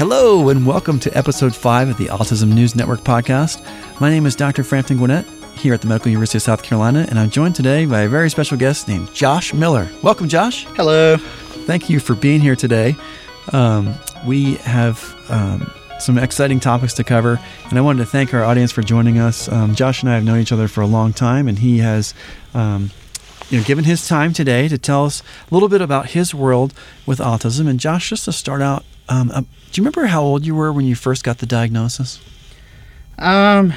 Hello, and welcome to episode five of the Autism News Network podcast. My name is Dr. Frampton Gwynette here at the Medical University of South Carolina, and I'm joined today by a very special guest named Josh Miller. Welcome, Josh. Hello. Thank you for being here today. Um, we have um, some exciting topics to cover, and I wanted to thank our audience for joining us. Um, Josh and I have known each other for a long time, and he has. Um, you know, given his time today to tell us a little bit about his world with autism. And Josh, just to start out, um, uh, do you remember how old you were when you first got the diagnosis? Um,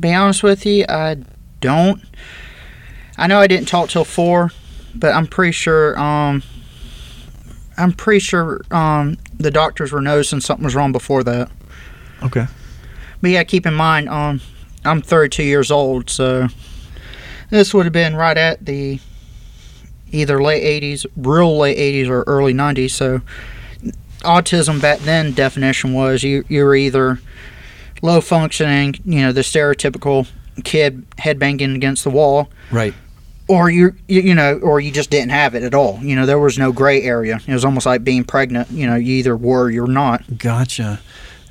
be honest with you, I don't. I know I didn't talk till four, but I'm pretty sure. Um, I'm pretty sure um, the doctors were noticing something was wrong before that. Okay. But yeah, keep in mind, um, I'm 32 years old, so this would have been right at the either late 80s, real late 80s, or early 90s. So autism back then definition was you you were either low functioning, you know, the stereotypical kid head banging against the wall, Right. or you, you you know, or you just didn't have it at all. You know, there was no gray area. It was almost like being pregnant. You know, you either were or you're not. Gotcha.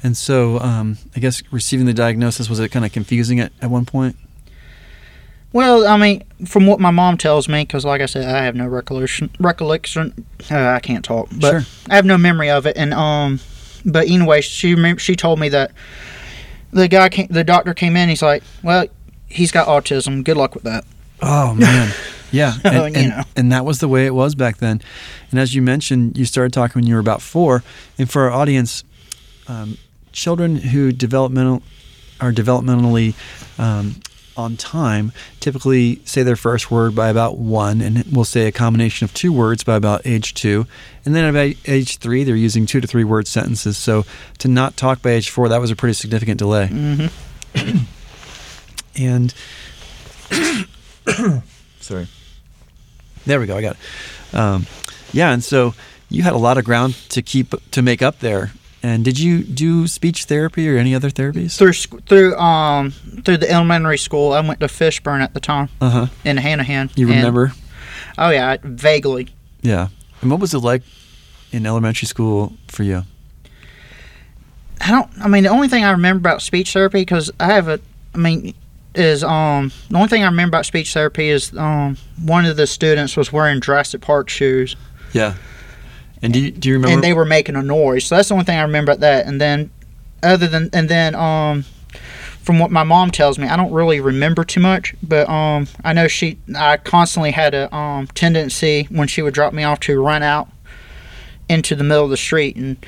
And so, um, I guess receiving the diagnosis was it kind of confusing at, at one point? Well, I mean, from what my mom tells me, because like I said, I have no recollection. Recollection. Uh, I can't talk, but Sure. I have no memory of it. And um, but anyway, she she told me that the guy came, the doctor came in. He's like, well, he's got autism. Good luck with that. Oh man, yeah, and, You and, know. and that was the way it was back then. And as you mentioned, you started talking when you were about four. And for our audience, um, children who developmental are developmentally um, on time typically say their first word by about one, and we'll say a combination of two words by about age two. And then about age three, they're using two to three word sentences. So to not talk by age four, that was a pretty significant delay. hmm and sorry there we go i got it um, yeah and so you had a lot of ground to keep to make up there and did you do speech therapy or any other therapies Through through um through the elementary school, I went to Fishburne at the time uh-huh in Hanahan. you And- remember oh yeah, vaguely. yeah and what was it like in elementary school for you I don't. I mean, the only thing I remember about speech therapy because I have a. I mean, is um the only thing I remember about speech therapy is um one of the students was wearing Jurassic Park shoes yeah and do you, do you remember and they were making a noise. So that's the only thing I remember about that. And then, other than and then um. From what my mom tells me, I don't really remember too much, but um, I know she. I constantly had a um, tendency when she would drop me off to run out into the middle of the street, and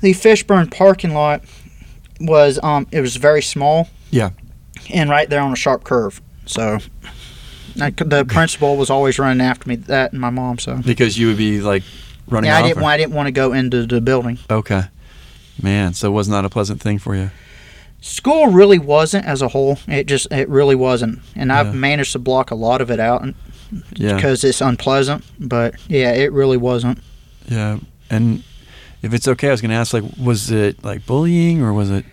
the Fishburne parking lot was um, it was very small, Yeah. and right there on a sharp curve. So, I, the principal was always running after me. That and my mom. So, because you would be like running yeah, I didn't. or- want- I didn't want to go into the building. okay man so it was not a pleasant thing for you School really wasn't as a whole. It just it really wasn't, and I've managed to block a lot of it out yeah because it's unpleasant. But yeah, it really wasn't. Yeah, and if it's okay, I was going to ask, like, was it like bullying or was it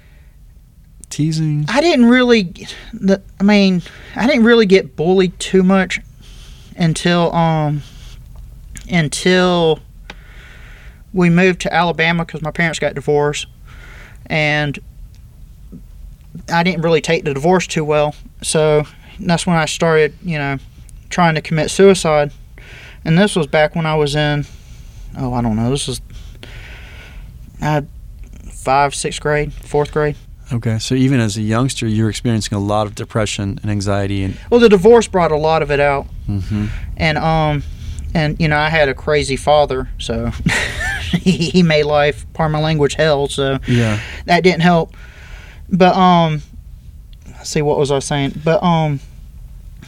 teasing? I didn't really. The, I mean, I didn't really get bullied too much until um until we moved to Alabama because my parents got divorced, and I didn't really take the divorce too well. So that's when I started, you know, trying to commit suicide. And this was back when I was in, oh, I don't know, this was uh, five, sixth grade, fourth grade. Okay, so even as a youngster, you were experiencing a lot of depression and anxiety, and Well, the divorce brought a lot of it out, hmm and um, and you know I had a crazy father, so he, he made life, pardon my language, hell. So yeah, that didn't help. But um, let's see what was I saying? But um,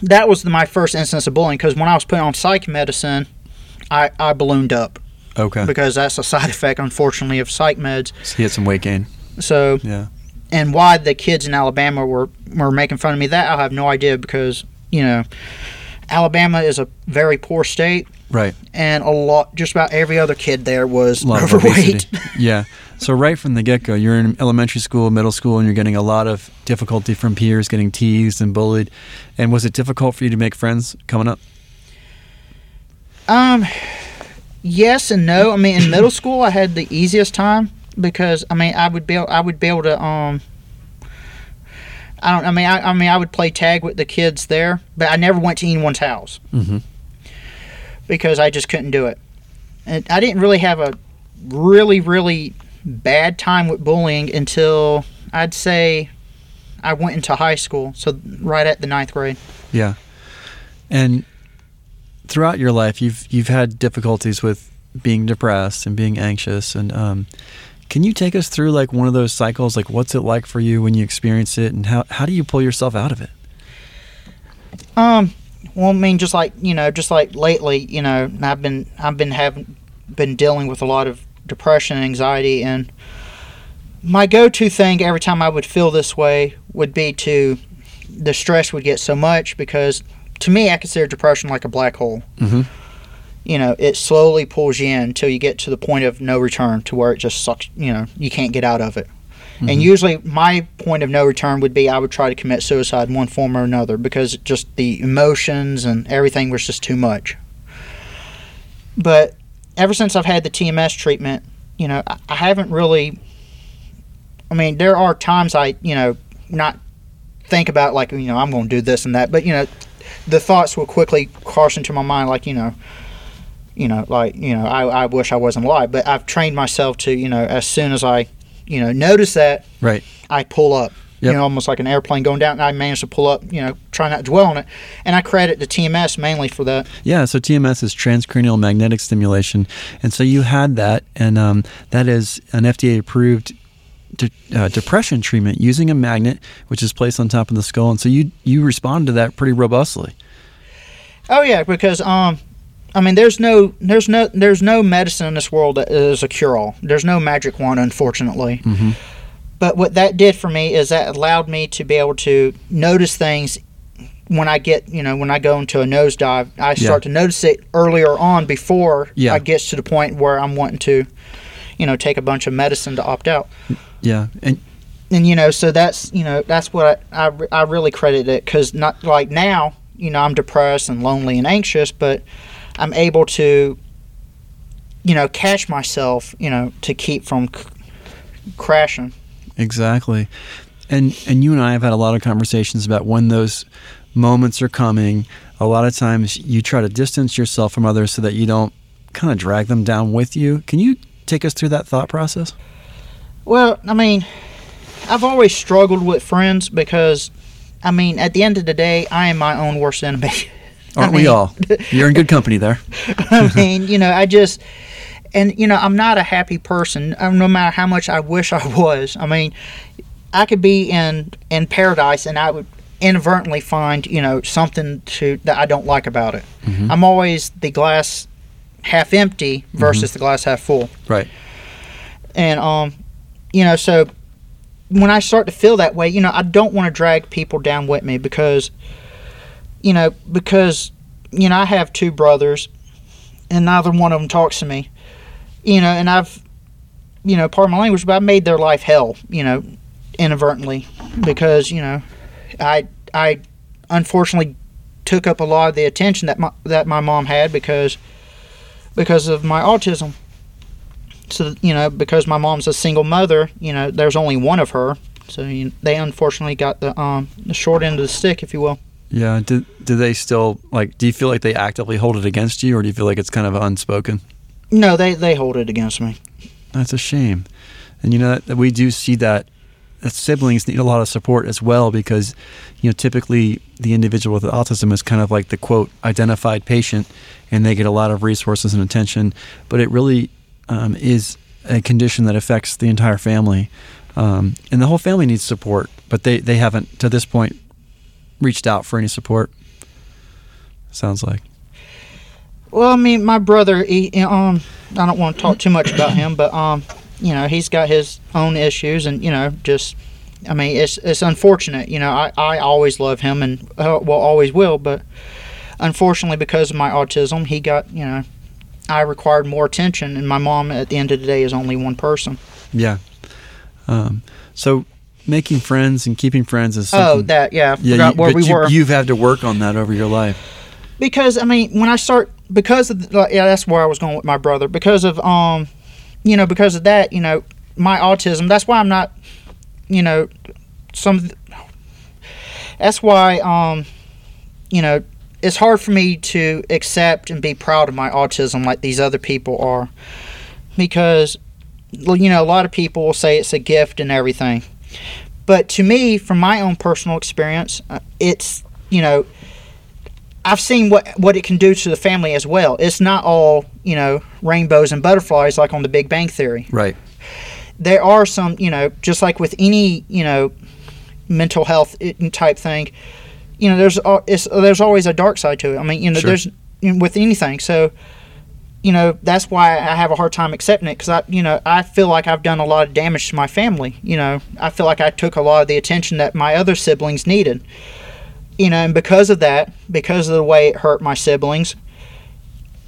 that was my first instance of bullying because when I was put on psych medicine, I I ballooned up okay. because that's a side effect, unfortunately, of psych meds. So he had some weight gain. So Yeah, and why the kids in Alabama were were making fun of me that I have no idea because you know Alabama is a very poor state right. and a lot just about every other kid there was A lot of overweight. yeah. So right from the get go, you're in elementary school, middle school, and you're getting a lot of difficulty from peers, getting teased and bullied. And was it difficult for you to make friends coming up? Um, yes and no. I mean, in middle school, I had the easiest time because I mean I would be I would be able to um I don't I mean I, I mean I would play tag with the kids there, but I never went to anyone's house Mm-hmm. Because I just couldn't do it. And I didn't really have a really really bad time with bullying until I'd say I went into high school, so right at the ninth grade. Yeah. And throughout your life, you've you've had difficulties with being depressed and being anxious. And um, can you take us through like one of those cycles? Like, what's it like for you when you experience it, and how how do you pull yourself out of it? Um, well, I mean, just like you know, just like lately, you know, I've been I've been having been dealing with a lot of depression and anxiety, and my go-to thing every time I would feel this way would be to the stress would get so much because to me, I consider depression like a black hole. Mhm. You know, it slowly pulls you in until you get to the point of no return, to where it just sucks. You know, you can't get out of it. And mm-hmm. usually, my point of no return would be I would try to commit suicide in one form or another because just the emotions and everything was just too much. But ever since I've had the TMS treatment, you know, I, I haven't really. I mean, there are times I, you know, not think about like, you know, I'm going to do this and that, but you know, the thoughts will quickly cross into my mind, like, you know, you know, like, you know, I, I wish I wasn't alive. But I've trained myself to, you know, as soon as I, you know, notice that, Right. I pull up. Yep. You know, almost like an airplane going down, and I managed to pull up. You know, try not to dwell on it, and I credit the TMS mainly for that. Yeah, so TMS is transcranial magnetic stimulation, and so you had that, and um, that is an FDA-approved de- uh, depression treatment using a magnet, which is placed on top of the skull, and so you you respond to that pretty robustly. Oh yeah, because um, I mean, there's no, there's no, there's no medicine in this world that is a cure-all. There's no magic wand, unfortunately. Mhm. But what that did for me is that allowed me to be able to notice things when I get, you know, when I go into a nosedive. I start to notice it earlier on before Yeah. I get to the point where I'm wanting to, you know, take a bunch of medicine to opt out. Yeah, and and you know so that's you know that's what i, I, I really credit it because not like now you know i'm depressed and lonely and anxious but i'm able to you know catch myself you know to keep from c- crashing Exactly. And and you and I have had a lot of conversations about when those moments are coming. A lot of times you try to distance yourself from others so that you don't kind of drag them down with you. Can you take us through that thought process? well i mean i've always struggled with friends because i mean at the end of the day i am my own worst enemy I Aren't we mean- all? You're in good company there. I mean, you know, I just, and you know, I'm not a happy person. uh, No matter how much I wish I was. I mean, I could be in in paradise, and I would inadvertently find you know something to that I don't like about it. I'm always the glass half empty versus the glass half full, Right. and um, you know, so when I start to feel that way, you know, I don't want to drag people down with me because, you know, because, you know, I have two brothers and neither one of them talks to me, you know, and I've, you know, pardon my language, but I made their life hell, you know, inadvertently because, you know, I, I unfortunately took up a lot of the attention that my, that my mom had because, because of my autism. So you know because my mom's a single mother you know there's only one of her. So you, they unfortunately got the um the short end of the stick if you will Yeah. Do, do they still like? Do you feel like they actively hold it against you, or do you feel like it's kind of unspoken? no they they hold it against me That's a shame. And you know that we do see that, that siblings need a lot of support as well because, you know, typically the individual with autism is kind of like the quote identified patient, and they get a lot of resources and attention. But it really um, is a condition that affects the entire family, um, and the whole family needs support. But they they haven't to this point reached out for any support. Sounds like. well i mean my brother he, um i don't want to talk too much about him but um you know he's got his own issues and you know just i mean it's it's unfortunate you know i i always love him and uh, well always will but unfortunately because of my autism he got you know i required more attention and my mom at the end of the day is only one person Yeah. Um, so making friends and keeping friends is Oh, that yeah. I yeah, forgot you, where we you, were. you've had to work on that over your life. because I mean, when I start because of the, like, yeah, that's where I was going with my brother. Because of um, you know, because of that, you know, my autism. That's why I'm not, you know, some. That's why, um, you know, it's hard for me to accept and be proud of my autism like these other people are, because, you know, a lot of people will say it's a gift and everything, but to me, from my own personal experience, uh, it's you know. I've seen what what it can do to the family as well. It's not all you know rainbows and butterflies like on The Big Bang Theory Right. there are some, you know, just like with any, you know, mental health type thing, you know, there's it's, there's always a dark side to it. I mean, you know, Sure. there's you know, with anything. So, you know, that's why I have a hard time accepting it because I, you know, I feel like I've done a lot of damage to my family. You know, I feel like I took a lot of the attention that my other siblings needed. You know, and because of that, because of the way it hurt my siblings,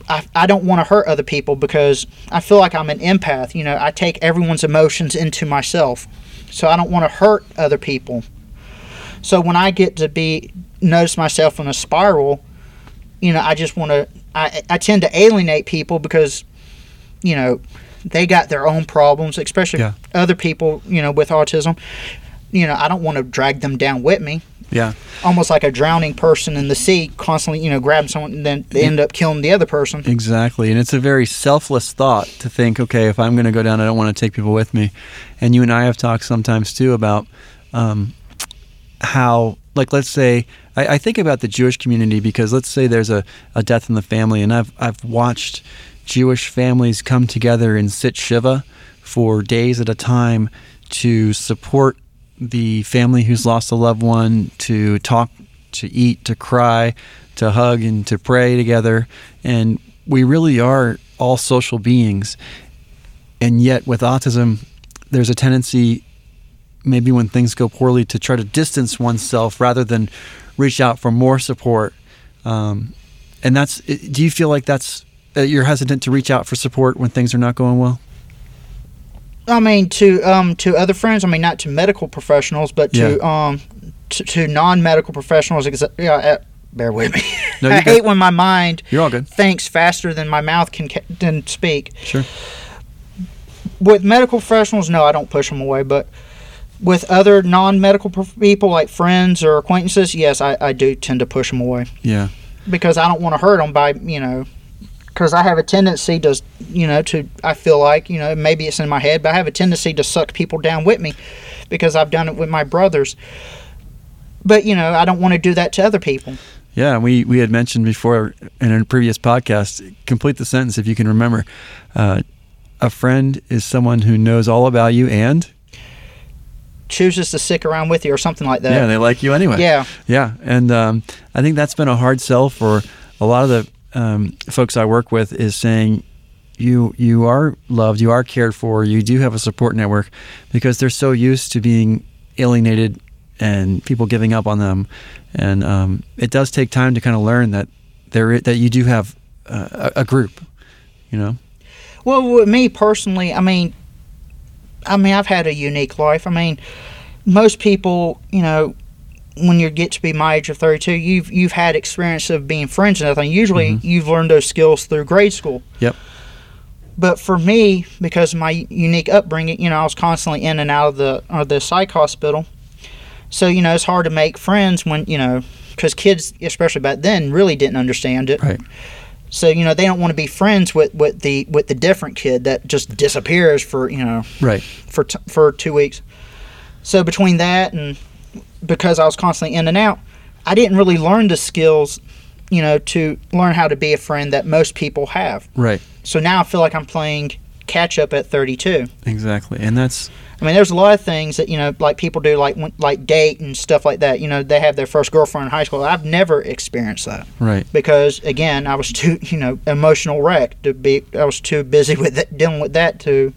I, I don't want to hurt other people because I feel like I'm an empath. You know, I take everyone's emotions into myself. So I don't want to hurt other people. So when I get to be notice myself in a spiral, you know, I just want to I I tend to alienate people because you know, they got their own problems, especially Yeah. other people, you know, with autism. You know, I don't want to drag them down with me Yeah. almost like a drowning person in the sea, constantly, you know, grabbing someone and then they end up killing the other person. Exactly. And it's a very selfless thought to think, okay, if I'm going to go down, I don't want to take people with me. And you and I have talked sometimes too about um, how, like, let's say, I, I think about the Jewish community because let's say there's a, a death in the family, and I've, I've watched Jewish families come together and sit Shiva for days at a time to support the family who's lost a loved one, to talk, to eat, to cry, to hug, and to pray together. And we really are all social beings. And yet, with autism, there's a tendency, maybe when things go poorly, to try to distance oneself rather than reach out for more support. Um, and that's, do you feel like that's, uh, you're hesitant to reach out for support when things are not going well? I mean, to um to other friends. I mean, not to medical professionals, but to um to, to non-medical professionals. exa- Yeah, uh, bear with me. No, I hate when my mind You're all good. thinks faster than my mouth can ca- can speak. Sure. With medical professionals, no, I don't push them away. But with other non-medical people, like friends or acquaintances, yes, I, I do tend to push them away. Yeah. because I don't want to hurt them by you know because I have a tendency to you know to I feel like you know maybe it's in my head but I have a tendency to suck people down with me because I've done it with my brothers but you know I don't want to do that to other people Yeah, we, we had mentioned before in a previous podcast, complete the sentence if you can remember. Uh, a friend is someone who knows all about you and, chooses to stick around with you or something like that. yeah, they like you anyway. yeah Yeah, and um, I think that's been a hard sell for a lot of the um, folks I work with is saying you you are loved, you are cared for, you do have a support network because they're so used to being alienated and people giving up on them, and um, it does take time to kind of learn that there that you do have uh, a, a group, you know. well with me personally I mean I mean I've had a unique life I mean most people you know when you get to be my age of 32 you've you've had experience of being friends and everything usually Mhm. you've learned those skills through grade school Yep. but for me because of my unique upbringing you know i was constantly in and out of the of the psych hospital so you know it's hard to make friends when you know because kids especially back then really didn't understand it Right. So you know they don't want to be friends with with the with the different kid that just disappears for you know Right. for t- for two weeks. So between that and because I was constantly in and out, I didn't really learn the skills, you know, to learn how to be a friend that most people have. Right. So now I feel like I'm playing catch up at 32. Exactly. And that's I mean, there's a lot of things that you know, like people do, like like date and stuff like that. You know, they have their first girlfriend in high school. I've never experienced that right. because, again, I was too, you know, emotional wreck to be. I was too busy with that, dealing with that to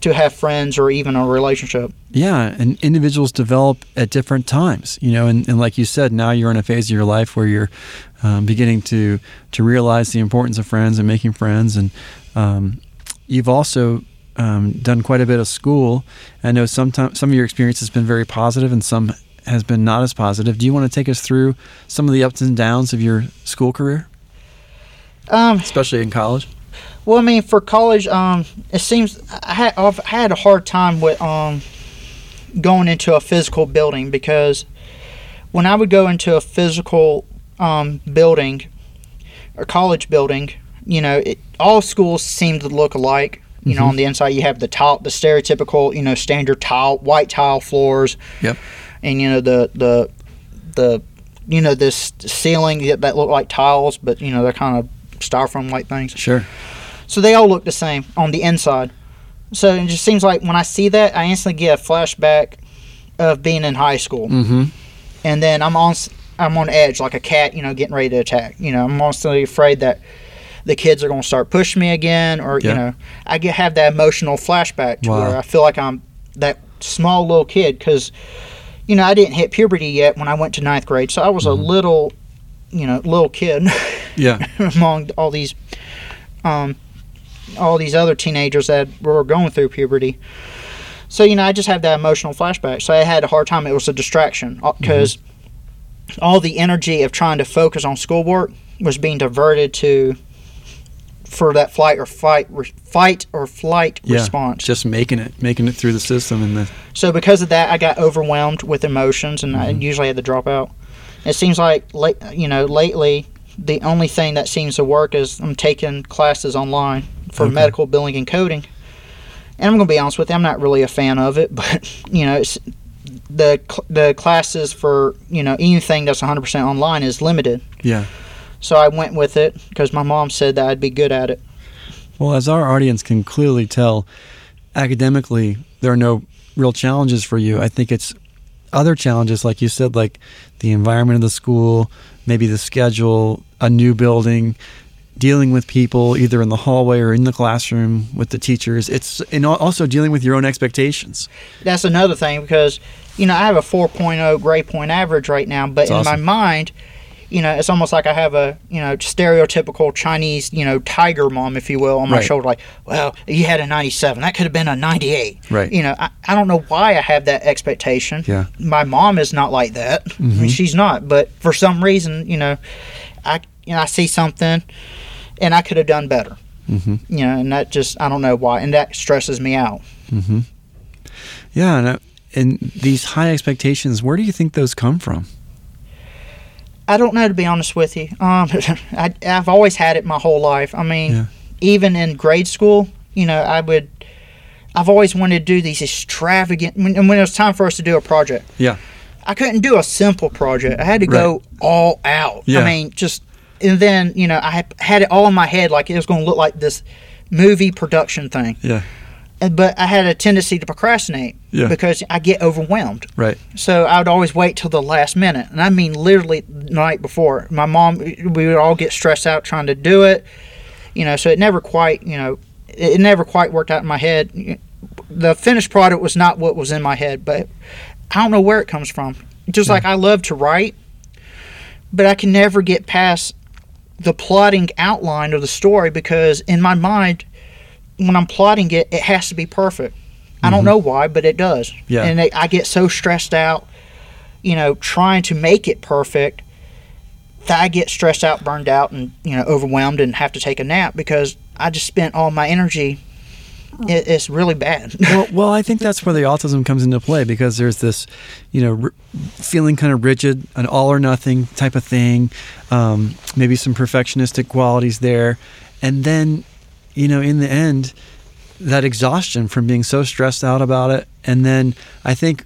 to have friends or even a relationship. Yeah, and individuals develop at different times, you know, and, and like you said, now you're in a phase of your life where you're um, beginning to to realize the importance of friends and making friends, and um, you've also um, done quite a bit of school. I know sometimes some of your experience has been very positive, and some has been not as positive. Do you want to take us through some of the ups and downs of your school career, Um, especially in college? Well, I mean, for college, um, it seems I had I've had a hard time with um going into a physical building because when I would go into a physical um, building or college building, you know, it, all schools seem to look alike. You know, Mhm. on the inside you have the tile, the stereotypical, you know, standard tile, white tile floors. Yep. And you know the the the you know this ceiling that that look like tiles, but you know they're kind of styrofoam like things. Sure. So they all look the same on the inside. So it just seems like when I see that, I instantly get a flashback of being in high school, Mm-hmm. and then I'm on s- I'm on edge like a cat, you know, getting ready to attack. You know, I'm constantly afraid that the kids are going to start pushing me again, or Yeah. you know, I get have that emotional flashback to Wow. where I feel like I'm that small little kid because, you know, I didn't hit puberty yet when I went to ninth grade, so I was Mhm. a little, you know, little kid. Yeah. among all these um all these other teenagers that were going through puberty so you know i just have that emotional flashback so i had a hard time it was a distraction because all the energy of trying to focus on schoolwork was being diverted to for that flight or fight re- fight or flight Yeah. response Just making it, making it through the system, and the so because of that, I got overwhelmed with emotions, and I Mhm. usually had to drop out. It seems like late, you know, lately the only thing that seems to work is I'm taking classes online for Okay. medical billing and coding. And I'm gonna be honest with you, I'm not really a fan of it, but you know, it's, the the classes for you know anything that's 100% online is limited. yeah. So I went with it because my mom said that I'd be good at it. Well, as our audience can clearly tell, academically there are no real challenges for you. I think it's other challenges, like you said, like the environment of the school, maybe the schedule, a new building, dealing with people either in the hallway or in the classroom with the teachers. It's and also dealing with your own expectations. that's another thing because you know I have a 4.0 grade point average right now, but That's in awesome. my mind, you know, it's almost like I have a you know stereotypical Chinese you know tiger mom, if you will, on my Right. shoulder. Like, well, you had a 97, that could have been a 98. Right. You know, I, I don't know why I have that expectation. Yeah. My mom is not like that. I mean, Mhm. she's not, but for some reason, you know, I you know I see something, and I could have done better. Mm-hmm. You know, and that just I don't know why, and that stresses me out. Mm-hmm. Yeah, and, uh, and these high expectations, where do you think those come from? I don't know to be honest with you. Um, I, I've always had it my whole life. I mean, Yeah. even in grade school, you know, I would. I've always wanted to do these extravagant. When, and when it was time for us to do a project, Yeah. I couldn't do a simple project. I had to go all out. Yeah. I mean, just and then you know I had it all in my head like it was going to look like this movie production thing. Yeah. But I had a tendency to procrastinate Yeah. because I get overwhelmed. Right. So I would always wait till the last minute, and I mean literally the night before. My mom, we would all get stressed out trying to do it, you know. So it never quite, you know, it it never quite worked out in my head. The finished product was not what was in my head, but I don't know where it comes from. Just like I love to write, but I can never get past the plotting outline of the story because in my mind, when I'm plotting it, it has to be perfect. I don't Mhm. know why, but it does. Yeah. And I I get so stressed out, you know, trying to make it perfect that I get stressed out, burned out, and, you know, overwhelmed and have to take a nap because I just spent all my energy. It, it's really bad. well, well, I think that's where the autism comes into play because there's this, you know, r- feeling kind of rigid, an all or nothing type of thing, um, maybe some perfectionistic qualities there, and then, you know, in the end, that exhaustion from being so stressed out about it, and then I think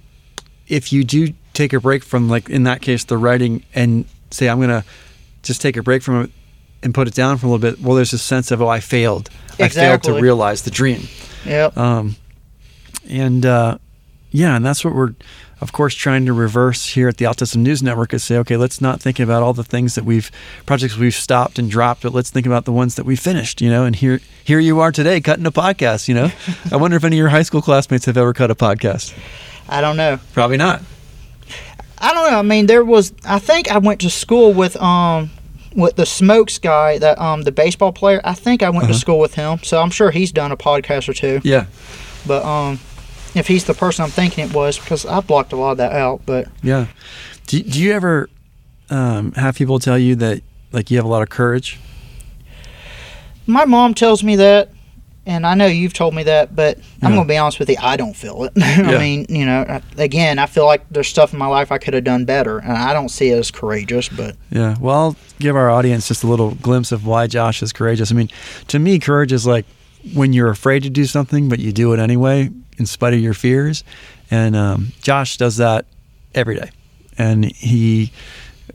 if you do take a break from, like in that case, the writing, and say I'm gonna just take a break from it and put it down for a little bit, well, there's this sense of oh, I failed. I failed to realize the dream. Yeah. Um, and uh, yeah, and that's what we're, of course, trying to reverse here at the Autism News Network is say, okay, let's not think about all the things that we've projects we've stopped and dropped, but let's think about the ones that we finished. You know, and here here you are today cutting a podcast. You know, I wonder if any of your high school classmates have ever cut a podcast. I don't know. Probably not. I don't know. I mean, there was. I think I went to school with um with the Smokes guy, that um the baseball player. I think I went Uh-huh. to school with him, so I'm sure he's done a podcast or two. Yeah, But um, if he's the person I'm thinking it was, because I blocked a lot of that out. But yeah. Do, do you ever um, have people tell you that like you have a lot of courage? my mom tells me that, and I know you've told me that, but I'm gonna be honest with you, I don't feel it. Yeah. I mean, you know, again, I feel like there's stuff in my life I could have done better, and I don't see it as courageous. But Yeah. Well, I'll give our audience just a little glimpse of why Josh is courageous. I mean, to me, courage is like when you're afraid to do something, but you do it anyway in spite of your fears. And um, Josh does that every day. And he,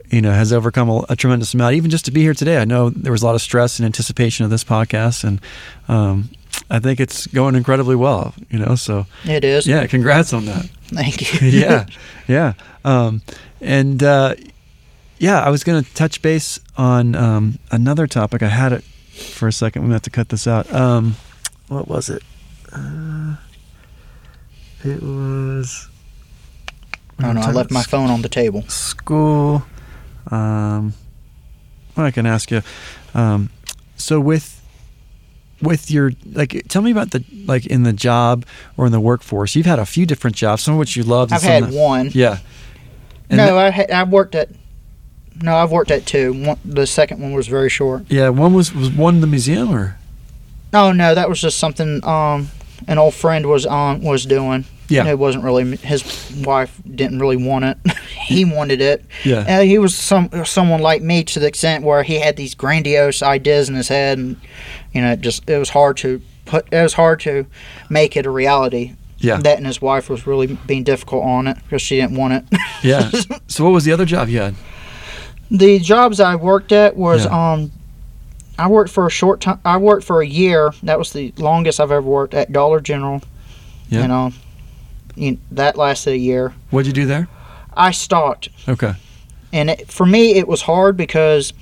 you know, has overcome a, a tremendous amount, even just to be here today. I know there was a lot of stress and anticipation of this podcast. And um, I think it's going incredibly well, you know, so it is. yeah, congrats on that. Thank you. yeah, yeah. Um, and uh, yeah, I was going to touch base on um, another topic. I had it for a second. We have to cut this out. Um, what was it? Uh, it was. Oh no, I left my phone on the table. School. Um, well, I can ask you. Um, so with with your like, tell me about the like in the job or in the workforce. You've had a few different jobs, some of which you loved. I've some had that- one. Yeah. And no, I ha- I worked at. No, I've worked at two. One, the second one was very short. Yeah, one was was one in the museum or Oh no, that was just something um an old friend was on was doing. Yeah. it wasn't really his wife didn't really want it. he wanted it. yeah. He was some someone like me to the extent where he had these grandiose ideas in his head, and you know, it just it was hard to put. It was hard to make it a reality. Yeah. That and his wife was really being difficult on it because she didn't want it. yeah. So what was the other job you had? the jobs I worked at was Yeah. um I worked for a short time I worked for a year. That was the longest I've ever worked at Dollar General. Yeah. You know, you, that lasted a year. What'd you do there? I stocked Okay. and it, for me it was hard because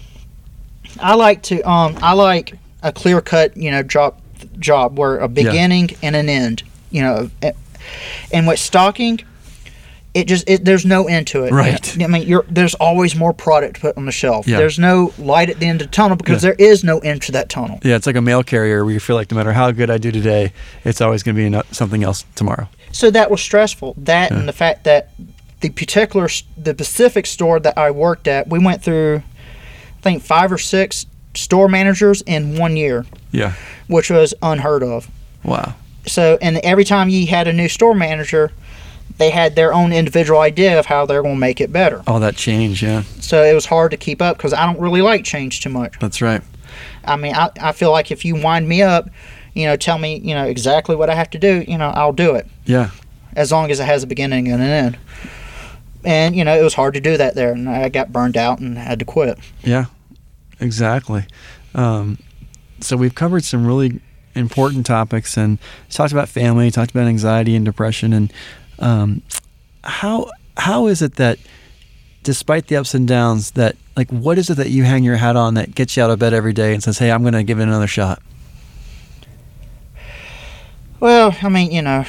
I like to um I like a clear cut, you know, job job where a beginning and an end, you know, and with stocking it just it, there's no end to it. Right. I mean, you're, there's always more product to put on the shelf. Yeah. There's no light at the end of the tunnel because Yeah. there is no end to that tunnel. Yeah, it's like a mail carrier where you feel like no matter how good I do today, it's always going to be something else tomorrow. So that was stressful. That Yeah. and the fact that the particular the Pacific store that I worked at, we went through I think five or six store managers in one year, Yeah. which was unheard of. Wow. So and every time you had a new store manager, they had their own individual idea of how they're going to make it better. All that change. Yeah. So it was hard to keep up because I don't really like change too much. That's right. I mean, I, I feel like if you wind me up, you know, tell me, you know, exactly what I have to do, you know, I'll do it. Yeah. as long as it has a beginning and an end. And you know, it was hard to do that there, and I got burned out and had to quit. Yeah. Exactly. Um, so we've covered some really important topics and talked about family, talked about anxiety and depression, and um, how how is it that despite the ups and downs that like what is it that you hang your hat on that gets you out of bed every day and says hey i'm going to give it another shot Well, I mean, you know,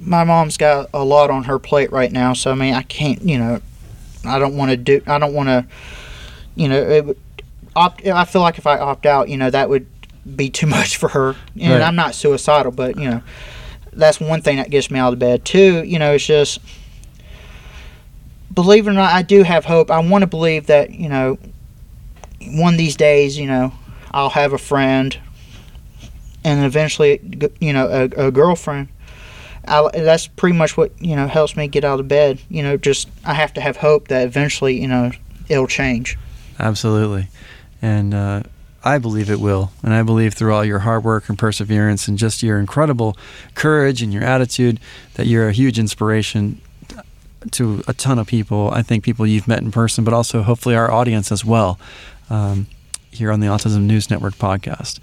my mom's got a lot on her plate right now, so I mean, I can't, you know, I don't want to do, I don't want to, you know, it, would- opt. I feel like if I opt out, you know, that would be too much for her. And Right. I'm not suicidal, but you know, that's one thing that gets me out of bed. Two, you know, it's just believe it or not, I do have hope. I want to believe that you know, one of these days, you know, I'll have a friend, and eventually, you know, a, a girlfriend. I, that's pretty much what you know helps me get out of bed. You know, just I have to have hope that eventually, you know, it'll change. Absolutely. And uh, I believe it will. And I believe through all your hard work and perseverance and just your incredible courage and your attitude that you're a huge inspiration to a ton of people. I think people you've met in person, but also hopefully our audience as well um, here on the Autism News Network podcast.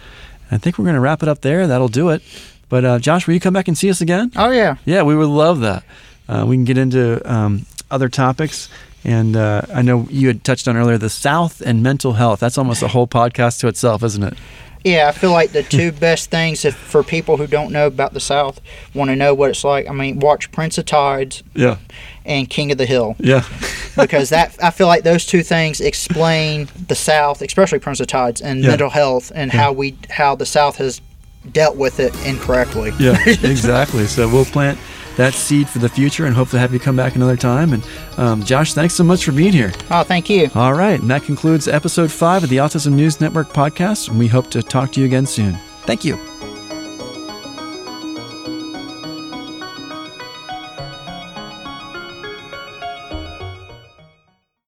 And I think we're going to wrap it up there. That'll do it. But uh, Josh, will you come back and see us again? Oh yeah, Yeah, we would love that. Uh, we can get into um, other topics. And uh, I know you had touched on earlier the South and mental health. That's almost a whole podcast to itself, isn't it? yeah. I feel like the two best things if for people who don't know about the South want to know what it's like. I mean, watch Prince of Tides Yeah. and King of the Hill Yeah. because that I feel like those two things explain the South, especially Prince of Tides and Yeah. mental health and how we how the South has dealt with it incorrectly. yeah, exactly. So we'll plant that seed for the future and hopefully have you come back another time. And um, Josh, thanks so much for being here. Oh, thank you. All right. And that concludes episode five of the Autism News Network podcast. And we hope to talk to you again soon. Thank you.